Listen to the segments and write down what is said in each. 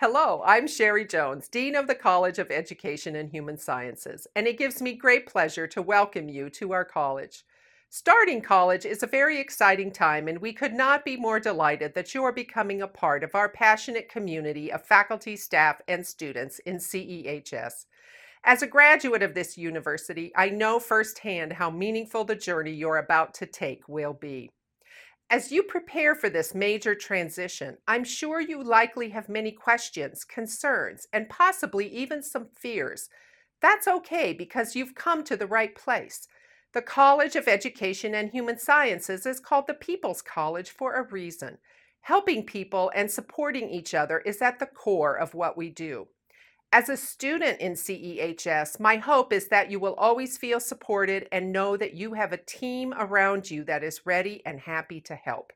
Hello, I'm Sherri Jones, Dean of the College of Education and Human Sciences, and it gives me great pleasure to welcome you to our college. Starting college is a very exciting time, and we could not be more delighted that you are becoming a part of our passionate community of faculty, staff, and students in CEHS. As a graduate of this university, I know firsthand how meaningful the journey you're about to take will be. As you prepare for this major transition, I'm sure you likely have many questions, concerns, and possibly even some fears. That's okay because you've come to the right place. The College of Education and Human Sciences is called the People's College for a reason. Helping people and supporting each other is at the core of what we do. As a student in CEHS, my hope is that you will always feel supported and know that you have a team around you that is ready and happy to help.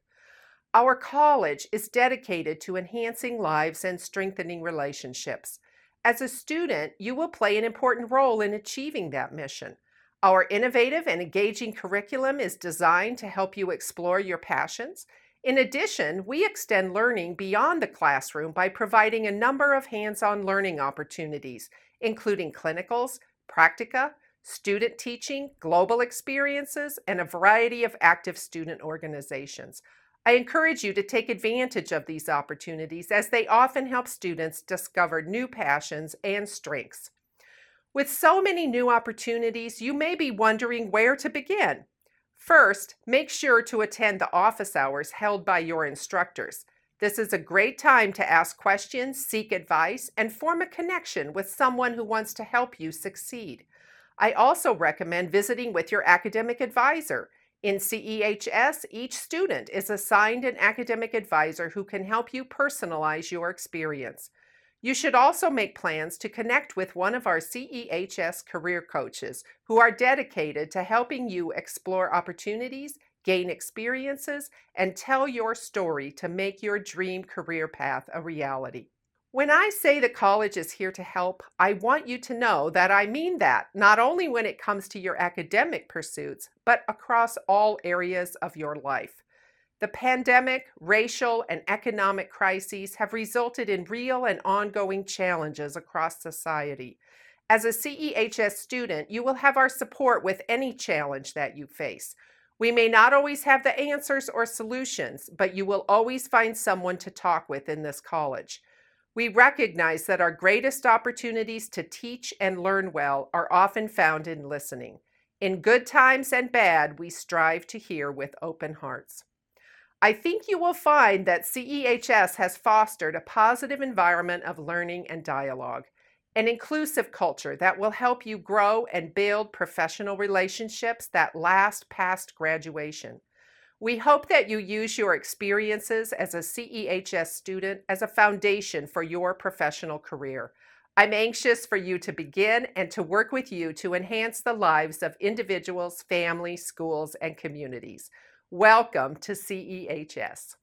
Our college is dedicated to enhancing lives and strengthening relationships. As a student, you will play an important role in achieving that mission. Our innovative and engaging curriculum is designed to help you explore your passions in addition, we extend learning beyond the classroom by providing a number of hands-on learning opportunities, including clinicals, practica, student teaching, global experiences, and a variety of active student organizations. I encourage you to take advantage of these opportunities as they often help students discover new passions and strengths. With so many new opportunities, you may be wondering where to begin. First, make sure to attend the office hours held by your instructors. This is a great time to ask questions, seek advice, and form a connection with someone who wants to help you succeed. I also recommend visiting with your academic advisor. In CEHS, each student is assigned an academic advisor who can help you personalize your experience. You should also make plans to connect with one of our CEHS career coaches who are dedicated to helping you explore opportunities, gain experiences, and tell your story to make your dream career path a reality. When I say the college is here to help, I want you to know that I mean that, not only when it comes to your academic pursuits, but across all areas of your life. The pandemic, racial, and economic crises have resulted in real and ongoing challenges across society. As a CEHS student, you will have our support with any challenge that you face. We may not always have the answers or solutions, but you will always find someone to talk with in this college. We recognize that our greatest opportunities to teach and learn well are often found in listening. In good times and bad, we strive to hear with open hearts. I think you will find that CEHS has fostered a positive environment of learning and dialogue, an inclusive culture that will help you grow and build professional relationships that last past graduation. We hope that you use your experiences as a CEHS student as a foundation for your professional career. I'm anxious for you to begin and to work with you to enhance the lives of individuals, families, schools, and communities. Welcome to CEHS.